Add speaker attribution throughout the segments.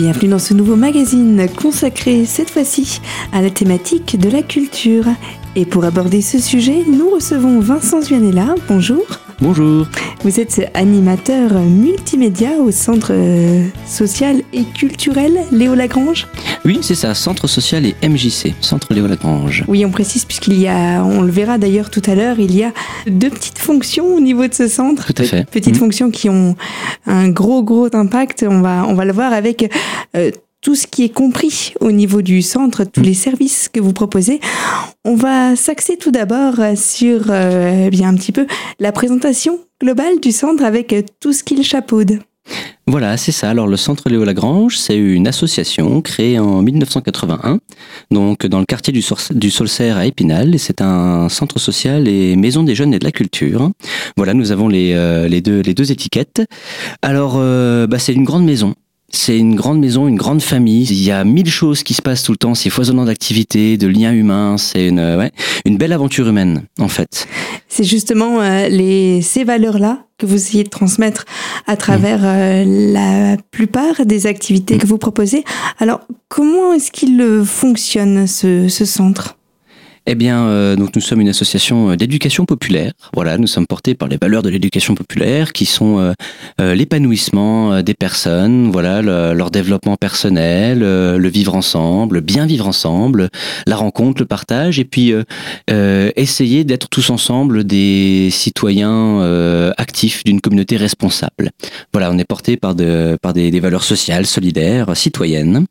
Speaker 1: Bienvenue dans ce nouveau magazine consacré cette fois-ci à la thématique de la culture. Et pour aborder ce sujet, nous recevons Vincent Zuanella. Bonjour.
Speaker 2: Bonjour.
Speaker 1: Vous êtes animateur multimédia au Centre euh, social et culturel Léo Lagrange
Speaker 2: Oui, c'est ça, Centre social et MJC, Centre Léo Lagrange.
Speaker 1: Oui, on précise puisqu'il y a, on le verra d'ailleurs tout à l'heure, il y a deux petites fonctions au niveau de ce centre.
Speaker 2: Tout à fait.
Speaker 1: Petites
Speaker 2: Mhm.
Speaker 1: fonctions qui ont un gros gros impact. On va, on va le voir avec euh, tout ce qui est compris au niveau du centre, tous les services que vous proposez. On va s'axer tout d'abord sur euh, eh bien un petit peu la présentation globale du centre avec euh, tout ce qu'il chapeaude.
Speaker 2: Voilà, c'est ça. Alors, le Centre Léo Lagrange, c'est une association créée en 1981, donc dans le quartier du, Source- du Saulcerre à Épinal. C'est un centre social et maison des jeunes et de la culture. Voilà, nous avons les, euh, deux, étiquettes. Alors, euh, bah, c'est une grande maison. C'est une grande maison, une grande famille. Il y a mille choses qui se passent tout le temps. C'est foisonnant d'activités, de liens humains. C'est une, euh, ouais, une belle aventure humaine, en fait.
Speaker 1: C'est justement euh, les, ces valeurs-là que vous essayez de transmettre à travers euh, la plupart des activités que vous proposez. Alors, comment est-ce qu'il fonctionne, ce, ce centre?
Speaker 2: Eh bien, euh, donc nous sommes une association euh, d'éducation populaire. Voilà, nous sommes portés par les valeurs de l'éducation populaire, qui sont euh, euh, l'épanouissement euh, des personnes, voilà, le- leur développement personnel, le vivre ensemble, le bien vivre ensemble, la rencontre, le partage, et puis essayer d'être tous ensemble des citoyens actifs d'une communauté responsable. Voilà, on est porté par, de, par des, des valeurs sociales, solidaires, citoyennes.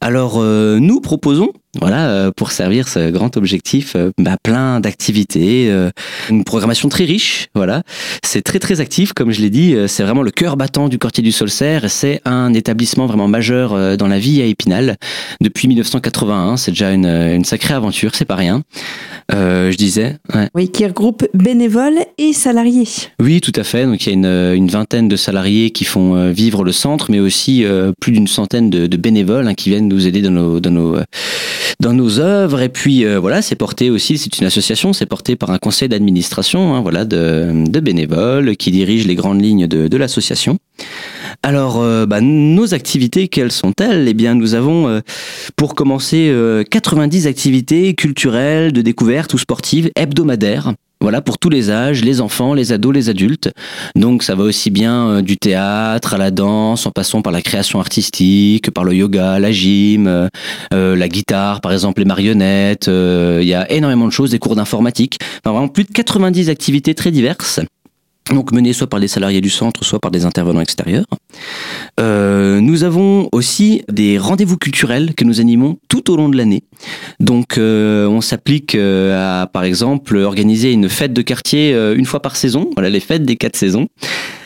Speaker 2: Alors, nous proposons voilà, euh, pour servir ce grand objectif, euh, bah, plein d'activités, euh, une programmation très riche. Voilà, c'est très très actif, comme je l'ai dit. euh, C'est vraiment le cœur battant du quartier du Solcerre. C'est un établissement vraiment majeur euh, dans la vie à Épinal depuis 1981. C'est déjà une, une sacrée aventure, c'est pas rien. Euh, je disais. ouais.
Speaker 1: Oui, qui regroupe bénévoles et salariés.
Speaker 2: Oui, tout à fait. Donc il y a une, une vingtaine de salariés qui font vivre le centre, mais aussi euh, plus d'une centaine de, de bénévoles hein, qui viennent nous aider dans nos dans nos euh, dans nos œuvres. Et puis euh, voilà, c'est porté aussi. C'est une association, c'est porté par un conseil d'administration, hein, voilà, de, bénévoles qui dirigent les grandes lignes de, l'association. Alors, euh, bah, nos activités, quelles sont-elles? Eh bien, nous avons, euh, pour commencer, euh, 90 activités culturelles, de découverte ou sportives hebdomadaires. Voilà, pour tous les âges, les enfants, les ados, les adultes. Donc ça va aussi bien euh, du théâtre à la danse, en passant par la création artistique, par le yoga, la gym, euh, euh, la guitare, par exemple les marionnettes. Il y a énormément de choses, des cours d'informatique. Enfin, vraiment plus de 90 activités très diverses. Donc menées soit par des salariés du centre, soit par des intervenants extérieurs. Euh, nous avons aussi des rendez-vous culturels que nous animons tout au long de l'année. Donc euh, on s'applique euh, à, par exemple, organiser une fête de quartier une fois par saison. Voilà les fêtes des quatre saisons.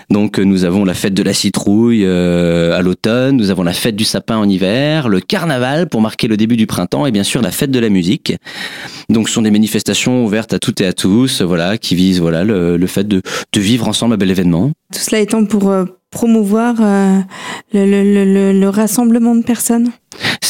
Speaker 2: Donc euh, nous avons la fête de la citrouille euh, à l'automne, nous avons la fête du sapin en hiver, le carnaval pour marquer le début du printemps et bien sûr la fête de la musique. Donc ce sont des manifestations ouvertes à toutes et à tous, voilà, qui visent voilà le, fait de, vivre ensemble un bel événement.
Speaker 1: Tout cela étant pour euh, promouvoir euh, le- le rassemblement de personnes.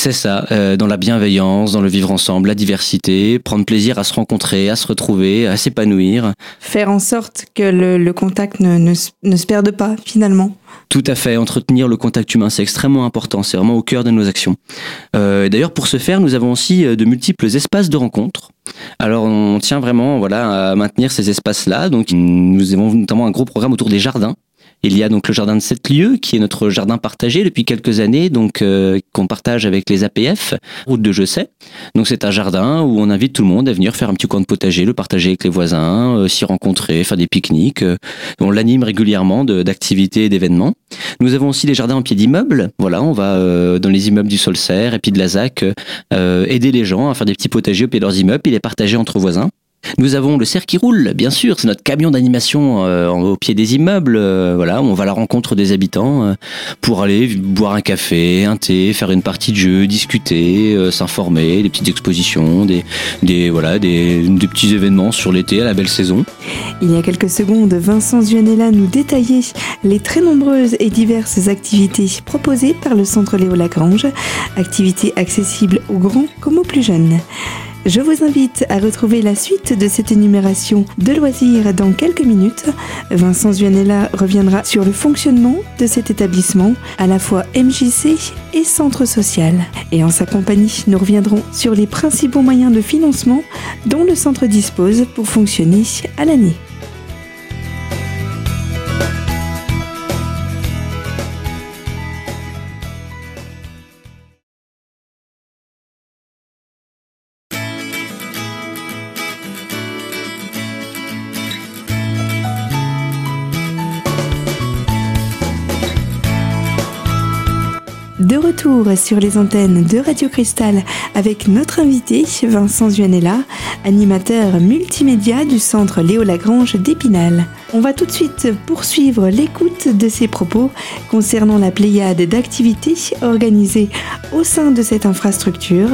Speaker 2: C'est ça, euh, dans la bienveillance, dans le vivre ensemble, la diversité, prendre plaisir à se rencontrer, à se retrouver, à s'épanouir.
Speaker 1: Faire en sorte que le, le contact ne, ne se- ne se perde pas finalement.
Speaker 2: Tout à fait, entretenir le contact humain, c'est extrêmement important, c'est vraiment au cœur de nos actions. Euh, D'ailleurs, pour ce faire, nous avons aussi euh, de multiples espaces de rencontre. Alors, on tient vraiment voilà, à maintenir ces espaces-là. Donc, nous avons notamment un gros programme autour des jardins. Il y a donc le jardin de sept lieux, qui est notre jardin partagé depuis quelques années, donc euh, qu'on partage avec les APF, route de Je sais. Donc c'est un jardin où on invite tout le monde à venir faire un petit coin de potager, le partager avec les voisins, euh, s'y rencontrer, faire des pique-niques. euh, on l'anime régulièrement d'activités et d'événements. Nous avons aussi des jardins en pied d'immeubles. Voilà, on va dans les immeubles du Solcerre et puis de la ZAC aider les gens à faire des petits potagers au pied de leurs immeubles et les partager entre voisins. Nous avons le cerf qui roule, bien sûr, c'est notre camion d'animation euh, au pied des immeubles. euh, voilà, on va à la rencontre des habitants euh, pour aller boire un café, un thé, faire une partie de jeu, discuter, s'informer, des petites expositions, des, voilà, des petits événements sur l'été à la belle saison.
Speaker 1: Il y a quelques secondes, Vincent Zuanella nous détaillait les très nombreuses et diverses activités proposées par le Centre Léo Lagrange, activités accessibles aux grands comme aux plus jeunes. Je vous invite à retrouver la suite de cette énumération de loisirs dans quelques minutes. Vincent Zuanella reviendra sur le fonctionnement de cet établissement, à la fois MJC et centre social. Et en sa compagnie, nous reviendrons sur les principaux moyens de financement dont le centre dispose pour fonctionner à l'année. De retour sur les antennes de Radio Cristal avec notre invité Vincent Zuanella, animateur multimédia du centre Léo Lagrange d'Épinal. On va tout de suite poursuivre l'écoute de ses propos concernant la pléiade d'activités organisées au sein de cette infrastructure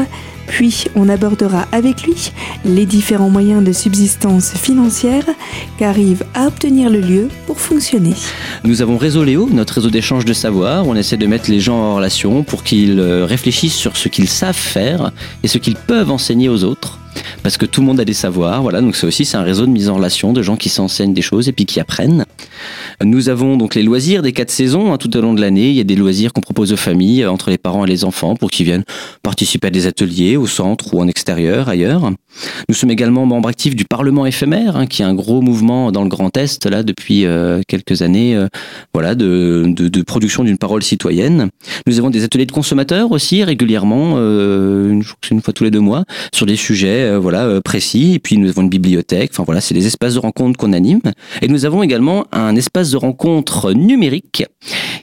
Speaker 1: puis on abordera avec lui les différents moyens de subsistance financière qu'arrive à obtenir le lieu pour fonctionner.
Speaker 2: Nous avons Réseau Léo, notre réseau d'échange de savoir. On essaie de mettre les gens en relation pour qu'ils euh, réfléchissent sur ce qu'ils savent faire et ce qu'ils peuvent enseigner aux autres parce que tout le monde a des savoirs. Voilà, donc c'est aussi c'est un réseau de mise en relation de gens qui s'enseignent des choses et puis qui apprennent. Nous avons donc les loisirs des quatre saisons hein, tout au long de l'année. Il y a des loisirs qu'on propose aux familles, euh, entre les parents et les enfants, pour qu'ils viennent participer à des ateliers au centre ou en extérieur, ailleurs. Nous sommes également membres actifs du Parlement éphémère, hein, qui est un gros mouvement dans le Grand Est là depuis euh, quelques années, euh, voilà, de, de, de production d'une parole citoyenne. Nous avons des ateliers de consommateurs aussi régulièrement, une, une fois tous les deux mois, sur des sujets voilà précis. Et puis nous avons une bibliothèque. Enfin voilà, c'est des espaces de rencontre qu'on anime. Et nous avons également un espace de rencontre numérique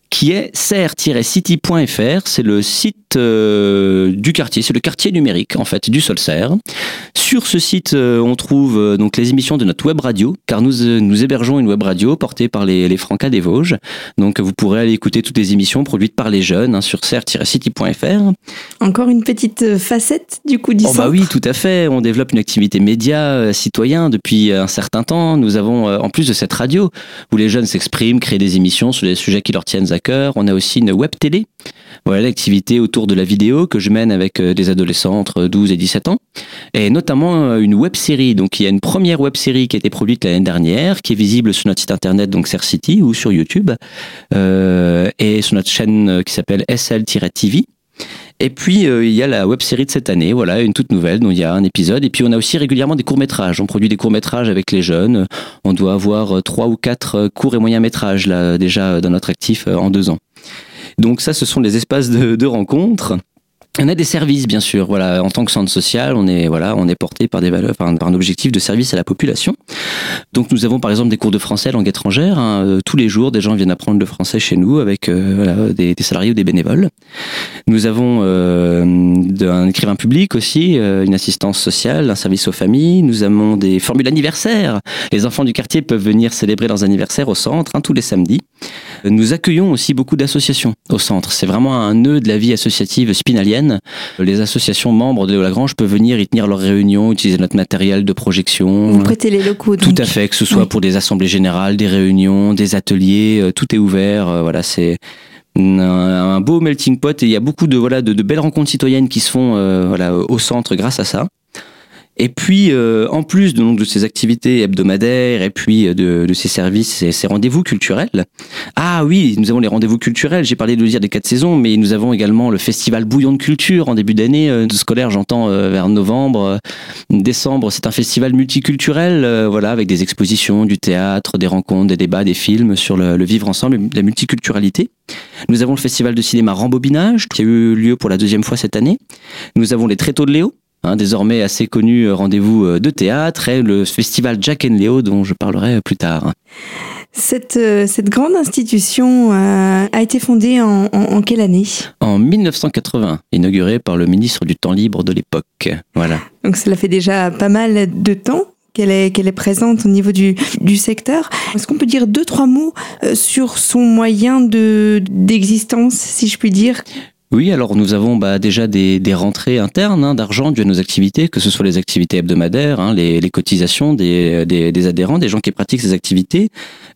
Speaker 2: qui est serre-city.fr. C'est le site euh, du quartier, c'est le quartier numérique en fait du Solserre. Sur ce site, euh, on trouve euh, donc les émissions de notre web radio, car nous, nous hébergeons une web radio portée par les, les Francas des Vosges. Donc vous pourrez aller écouter toutes les émissions produites par les jeunes hein, sur serre-city.fr.
Speaker 1: Encore une petite facette du coup du
Speaker 2: oh bah oui, tout à fait. On développe une activité média citoyen depuis un certain temps. Nous avons, en plus de cette radio, où les jeunes s'expriment, créent des émissions sur les sujets qui leur tiennent à on a aussi une web télé. Voilà l'activité autour de la vidéo que je mène avec des adolescents entre 12 et 17 ans. Et notamment euh, une web série. Donc il y a une première web série qui a été produite l'année dernière, qui est visible sur notre site internet, donc City ou sur YouTube, euh, et sur notre chaîne euh, qui s'appelle SL-TV. Et puis il y a la web série de cette année, voilà, une toute nouvelle dont il y a un épisode. Et puis on a aussi régulièrement des courts métrages. On produit des courts métrages avec les jeunes. On doit avoir trois ou quatre courts et moyens métrages là déjà dans notre actif en deux ans. Donc ça, ce sont les espaces de, de. On a des services, bien sûr. Voilà, en tant que centre social, on est voilà, on est porté par des valeurs, par un objectif de service à la population. Donc, nous avons par exemple des cours de français langue étrangère. Hein. Euh, tous les jours, des gens viennent apprendre le français chez nous avec euh, des, des, salariés ou des bénévoles. Nous avons euh, un écrivain public aussi, euh, une assistance sociale, un service aux familles. Nous avons des formules anniversaires. Les enfants du quartier peuvent venir célébrer leurs anniversaires au centre hein, tous les samedis. Nous accueillons aussi beaucoup d'associations au centre. C'est vraiment un nœud de la vie associative spinalienne. Les associations membres de Lagrange peuvent venir y tenir leurs réunions, utiliser notre matériel de projection.
Speaker 1: Vous prêtez les locaux.
Speaker 2: Donc. Tout à fait, que ce soit oui. pour des assemblées générales, des réunions, des ateliers, euh, tout est ouvert. Euh, voilà, c'est un, beau melting pot et il y a beaucoup de voilà de, de belles rencontres citoyennes qui se font euh, voilà au centre grâce à ça. Et puis, euh, en plus de, donc, de ces activités hebdomadaires et puis euh, de, de ces services et ces rendez-vous culturels, ah oui, nous avons les rendez-vous culturels. J'ai parlé de dire des quatre saisons, mais nous avons également le festival Bouillon de culture en début d'année euh, scolaire, j'entends euh, vers novembre, euh, décembre. C'est un festival multiculturel, euh, voilà, avec des expositions, du théâtre, des rencontres, des débats, des films sur le, le vivre ensemble, la multiculturalité. Nous avons le festival de cinéma Rembobinage qui a eu lieu pour la deuxième fois cette année. Nous avons les Tréteaux de Léo Hein, désormais assez connu rendez-vous de théâtre et le festival Jack and Leo dont je parlerai plus tard.
Speaker 1: Cette, euh, cette grande institution euh, a été fondée en, en, en, quelle année?
Speaker 2: En 1980, inaugurée par le ministre du Temps libre de l'époque. Voilà.
Speaker 1: Donc cela fait déjà pas mal de temps qu'elle est, qu'elle est présente au niveau du, du secteur. Est-ce qu'on peut dire deux, trois mots euh, sur son moyen de, d'existence, si je puis dire?
Speaker 2: Oui, alors nous avons bah, déjà des, rentrées internes hein, d'argent dues à nos activités, que ce soit les activités hebdomadaires, hein, les, cotisations des, adhérents, des gens qui pratiquent ces activités,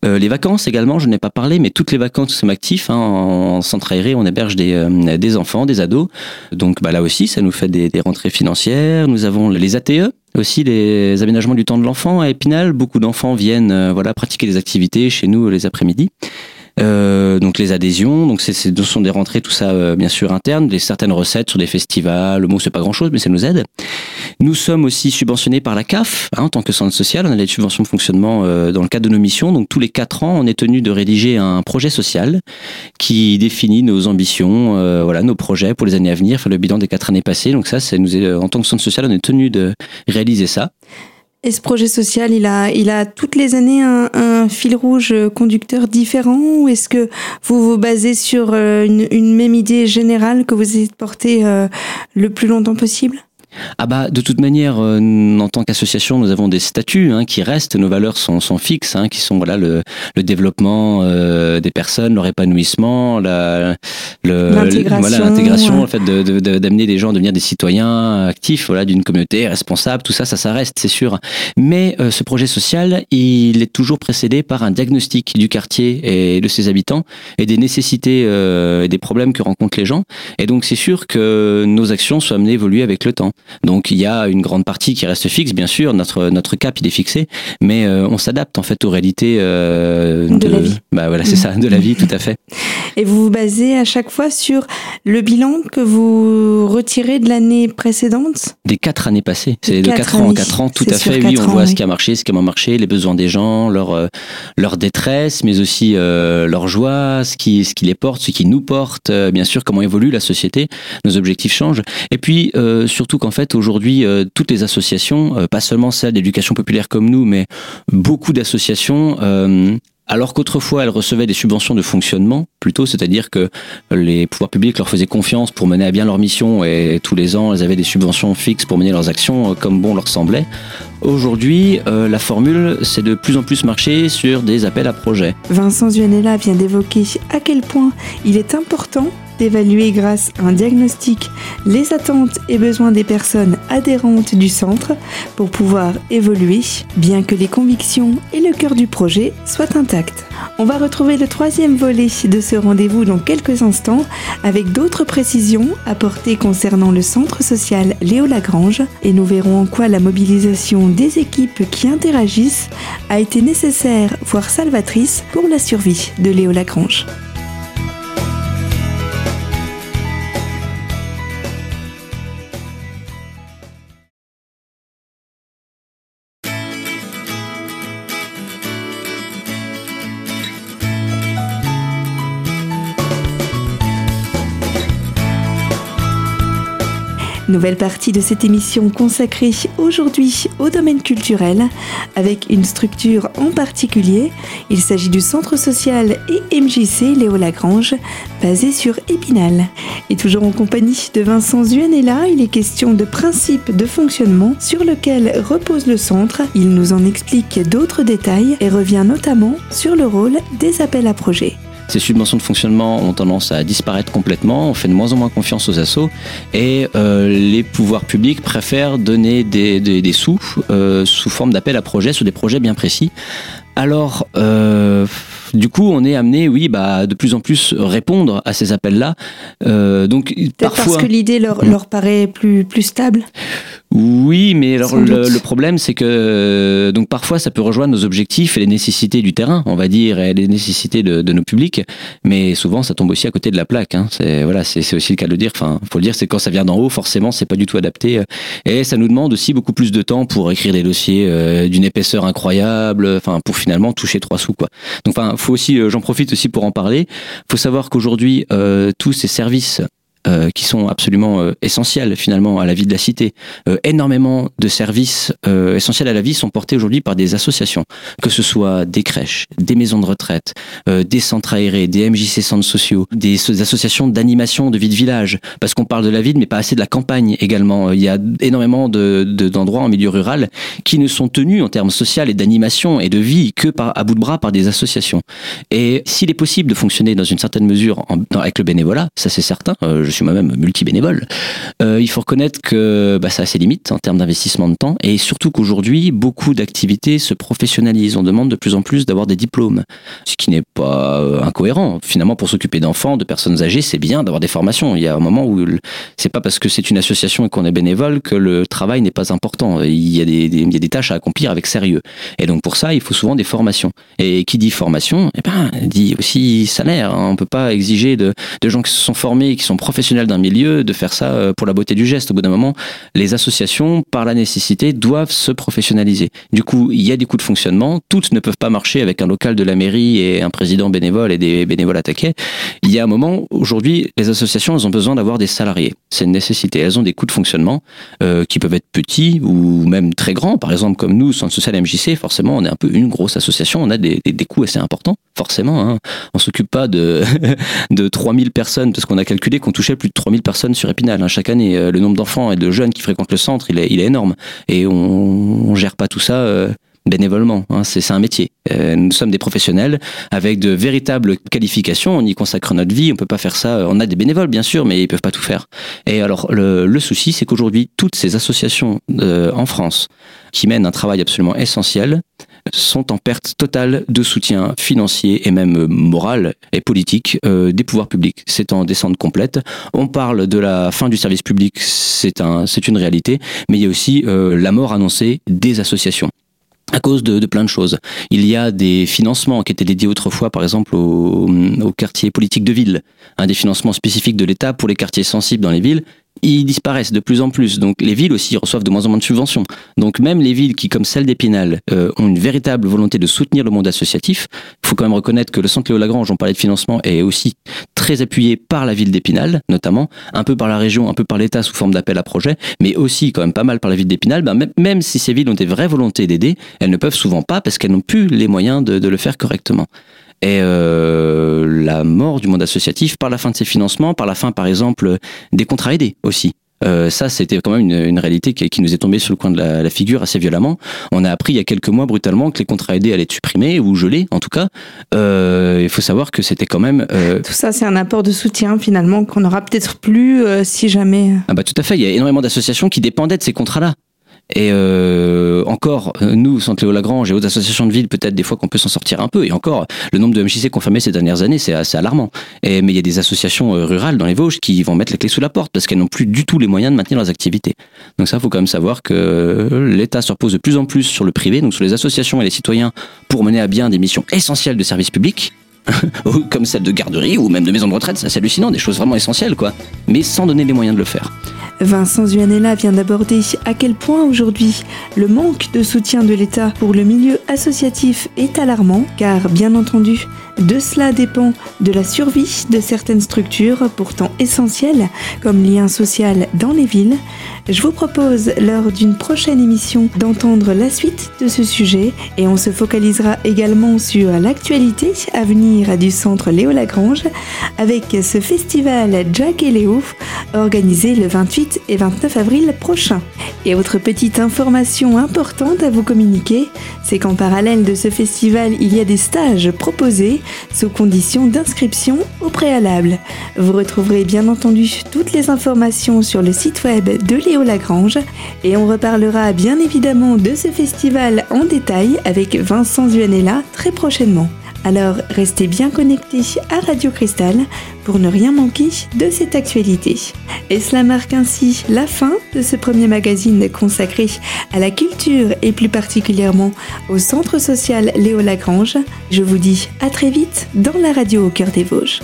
Speaker 2: euh, les vacances également, je n'ai pas parlé, mais toutes les vacances nous sommes actifs hein, en, centre aéré, on héberge des, euh, des enfants, des ados, donc bah, là aussi ça nous fait des, des rentrées financières. Nous avons les ATE, aussi les aménagements du temps de l'enfant à Épinal. Beaucoup d'enfants viennent euh, voilà pratiquer des activités chez nous les après-midi. Euh, donc les adhésions, donc c'est, ce sont des rentrées, tout ça euh, bien sûr interne, des certaines recettes sur des festivals. Le mot c'est pas grand chose, mais ça nous aide. Nous sommes aussi subventionnés par la CAF hein, en tant que centre social. On a des subventions de fonctionnement euh, dans le cadre de nos missions. Donc tous les quatre ans, on est tenu de rédiger un projet social qui définit nos ambitions, euh, voilà, nos projets pour les années à venir, faire le bilan des quatre années passées. Donc ça, c'est nous en tant que centre social, on est tenu de réaliser ça.
Speaker 1: Et ce projet social, il a, il a toutes les années un, fil rouge conducteur différent ou est-ce que vous vous basez sur euh, une, une, même idée générale que vous essayez de porter euh, le plus longtemps possible?
Speaker 2: Ah bah de toute manière, euh, en tant qu'association, nous avons des statuts hein, qui restent, nos valeurs sont, sont fixes, hein, qui sont voilà le, le développement euh, des personnes, leur épanouissement, la, le,
Speaker 1: l'intégration,
Speaker 2: voilà l'intégration, le fait de, de, d'amener des gens à devenir des citoyens actifs, voilà d'une communauté responsable, tout ça, ça, ça reste, c'est sûr. Mais euh, ce projet social, il est toujours précédé par un diagnostic du quartier et de ses habitants et des nécessités euh, et des problèmes que rencontrent les gens. Et donc c'est sûr que nos actions soient amenées à évoluer avec le temps. Donc il y a une grande partie qui reste fixe, bien sûr, notre, notre cap il est fixé, mais euh, on s'adapte en fait aux réalités
Speaker 1: euh, de, de, la vie.
Speaker 2: Bah voilà, c'est ça, de la vie, tout à fait.
Speaker 1: Et vous vous basez à chaque fois sur le bilan que vous retirez de l'année précédente?
Speaker 2: Des quatre années passées. C'est de quatre ans en quatre ans, tout à fait. Oui, on voit oui. ce qui a marché, ce qui a moins marché, les besoins des gens, leur, euh, leur détresse, mais aussi euh, leur joie, ce qui, ce qui les porte, ce qui nous porte, bien sûr, comment évolue la société, nos objectifs changent. Et puis, surtout qu'en fait, aujourd'hui, euh, toutes les associations, euh, pas seulement celles d'éducation populaire comme nous, mais beaucoup d'associations alors qu'autrefois elles recevaient des subventions de fonctionnement, plutôt, c'est-à-dire que les pouvoirs publics leur faisaient confiance pour mener à bien leur mission et tous les ans elles avaient des subventions fixes pour mener leurs actions comme bon leur semblait. Aujourd'hui, euh, la formule, c'est de plus en plus marcher sur des appels à projets.
Speaker 1: Vincent Zuanella vient d'évoquer à quel point il est important d'évaluer grâce à un diagnostic les attentes et besoins des personnes adhérentes du centre pour pouvoir évoluer, bien que les convictions et le cœur du projet soient intacts. On va retrouver le troisième volet de ce rendez-vous dans quelques instants avec d'autres précisions apportées concernant le centre social Léo Lagrange et nous verrons en quoi la mobilisation des équipes qui interagissent a été nécessaire, voire salvatrice pour la survie de Léo Lagrange. Nouvelle partie de cette émission consacrée aujourd'hui au domaine culturel avec une structure en particulier. Il s'agit du Centre social et MJC Léo Lagrange basé sur Épinal. Et toujours en compagnie de Vincent Zuanella, il est question de principe de fonctionnement sur lequel repose le centre. Il nous en explique d'autres détails et revient notamment sur le rôle des appels à projets.
Speaker 2: Ces subventions de fonctionnement ont tendance à disparaître complètement, on fait de moins en moins confiance aux assos et euh, les pouvoirs publics préfèrent donner des, des, des sous euh, sous forme d'appel à projets, sur des projets bien précis. Alors, euh, du coup, on est amené, oui, bah, de plus en plus répondre à ces appels-là. Euh, donc,
Speaker 1: parfois, parce que l'idée leur, leur paraît plus, plus stable?
Speaker 2: Oui, mais alors le, le, problème, c'est que donc parfois ça peut rejoindre nos objectifs et les nécessités du terrain, on va dire, et les nécessités de, de nos publics, mais souvent ça tombe aussi à côté de la plaque. Hein. C'est voilà, c'est aussi le cas de le dire. Enfin, faut le dire, c'est quand ça vient d'en haut, forcément, c'est pas du tout adapté, et ça nous demande aussi beaucoup plus de temps pour écrire des dossiers euh, d'une épaisseur incroyable, enfin pour finalement toucher trois sous quoi. Donc enfin, faut aussi, euh, j'en profite aussi pour en parler. Faut savoir qu'aujourd'hui euh, tous ces services euh, qui sont absolument euh, essentiels finalement à la vie de la cité. Euh, énormément de services euh, essentiels à la vie sont portés aujourd'hui par des associations, que ce soit des crèches, des maisons de retraite, euh, des centres aérés, des MJC centres sociaux, des, associations d'animation de vie de village, parce qu'on parle de la ville mais pas assez de la campagne également. Il y a énormément d'endroits de, en milieu rural qui ne sont tenus en termes social et d'animation et de vie que par, à bout de bras par des associations. Et s'il est possible de fonctionner dans une certaine mesure en, avec le bénévolat, ça c'est certain, je suis moi-même multi-bénévole. Euh, il faut reconnaître que bah, ça a ses limites en termes d'investissement de temps et surtout qu'aujourd'hui, beaucoup d'activités se professionnalisent. On demande de plus en plus d'avoir des diplômes, ce qui n'est pas euh, incohérent. Finalement, pour s'occuper d'enfants, de personnes âgées, c'est bien d'avoir des formations. Il y a un moment où c'est pas parce que c'est une association et qu'on est bénévole que le travail n'est pas important. Il y, a des, il y a des tâches à accomplir avec sérieux. Et donc pour ça, il faut souvent des formations. Et qui dit formation, eh ben, dit aussi salaire. Hein. On peut pas exiger de, de gens qui se sont formés, qui sont professionnels d'un milieu, de faire ça euh, pour la beauté du geste. Au bout d'un moment, les associations, par la nécessité, doivent se professionnaliser. Du coup, il y a des coûts de fonctionnement. Toutes ne peuvent pas marcher avec un local de la mairie et un président bénévole et des bénévoles attaqués. Il y a un moment, aujourd'hui, les associations, elles ont besoin d'avoir des salariés. C'est une nécessité. Elles ont des coûts de fonctionnement euh, qui peuvent être petits ou même très grands. Par exemple, comme nous, Centre Social MJC, forcément, on est un peu une grosse association. On a des, des, coûts assez importants, forcément. Hein. On s'occupe pas de, de 3000 personnes, parce qu'on a calculé qu'on touchait plus de 3000 personnes sur Épinal hein, chaque année. Euh, le nombre d'enfants et de jeunes qui fréquentent le centre, il est, énorme. Et on, on gère pas tout ça euh, bénévolement. Hein, c'est un métier. Euh, nous sommes des professionnels avec de véritables qualifications. On y consacre notre vie. On peut pas faire ça. On a des bénévoles, bien sûr, mais ils peuvent pas tout faire. Et alors, le, souci, c'est qu'aujourd'hui, toutes ces associations en France qui mènent un travail absolument essentiel sont en perte totale de soutien financier et même moral et politique euh, des pouvoirs publics. C'est en descente complète. On parle de la fin du service public, c'est un, c'est une réalité, mais il y a aussi euh, la mort annoncée des associations à cause de, plein de choses. Il y a des financements qui étaient dédiés autrefois, par exemple, aux, quartiers politiques de ville, un des financements spécifiques de l'État pour les quartiers sensibles dans les villes, ils disparaissent de plus en plus. Donc les villes aussi reçoivent de moins en moins de subventions. Donc même les villes qui, comme celle d'Épinal, euh, ont une véritable volonté de soutenir le monde associatif, il faut quand même reconnaître que le Centre Léo Lagrange, on parlait de financement, est aussi très appuyé par la ville d'Épinal, notamment, un peu par la région, un peu par l'État sous forme d'appel à projet, mais aussi quand même pas mal par la ville d'Épinal. Ben, même, si ces villes ont des vraies volontés d'aider, elles ne peuvent souvent pas parce qu'elles n'ont plus les moyens de le faire correctement et euh, la mort du monde associatif par la fin de ses financements, par la fin par exemple des contrats aidés aussi. Euh, ça, c'était quand même une, une réalité qui, qui, nous est tombée sur le coin de la, la, figure assez violemment. On a appris il y a quelques mois brutalement que les contrats aidés allaient être supprimés ou gelés, en tout cas. Euh, il faut savoir que c'était quand même.
Speaker 1: Euh... Tout ça, c'est un apport de soutien finalement qu'on n'aura peut-être plus euh, si jamais.
Speaker 2: Ah bah tout à fait. Il y a énormément d'associations qui dépendaient de ces contrats-là. Et euh, encore, nous, Centre Léo Lagrange et autres associations de ville, peut-être des fois qu'on peut s'en sortir un peu. Et encore, le nombre de MJC confirmés ces dernières années, c'est assez alarmant. Mais il y a des associations euh, rurales dans les Vosges qui vont mettre les clés sous la porte parce qu'elles n'ont plus du tout les moyens de maintenir leurs activités. Donc ça, il faut quand même savoir que l'État se repose de plus en plus sur le privé, donc sur les associations et les citoyens, pour mener à bien des missions essentielles de service public. comme celle de garderie ou même de maison de retraite, c'est hallucinant, des choses vraiment essentielles quoi, mais sans donner les moyens de le faire.
Speaker 1: Vincent Zuanella vient d'aborder à quel point aujourd'hui le manque de soutien de l'État pour le milieu associatif est alarmant, car bien entendu, de cela dépend de la survie de certaines structures pourtant essentielles comme lien social dans les villes. Je vous propose lors d'une prochaine émission d'entendre la suite de ce sujet et on se focalisera également sur l'actualité à venir du centre Léo Lagrange avec ce festival Jack et Léo organisé le 28 et 29 avril prochain. Et autre petite information importante à vous communiquer, c'est qu'en parallèle de ce festival, il y a des stages proposés sous condition d'inscription au préalable. Vous retrouverez bien entendu toutes les informations sur le site web de Léo Lagrange et on reparlera bien évidemment de ce festival en détail avec Vincent Zuanella très prochainement. Alors restez bien connectés à Radio Cristal pour ne rien manquer de cette actualité. Et cela marque ainsi la fin de ce premier magazine consacré à la culture et plus particulièrement au centre social Léo Lagrange. Je vous dis à très vite dans la radio au cœur des Vosges.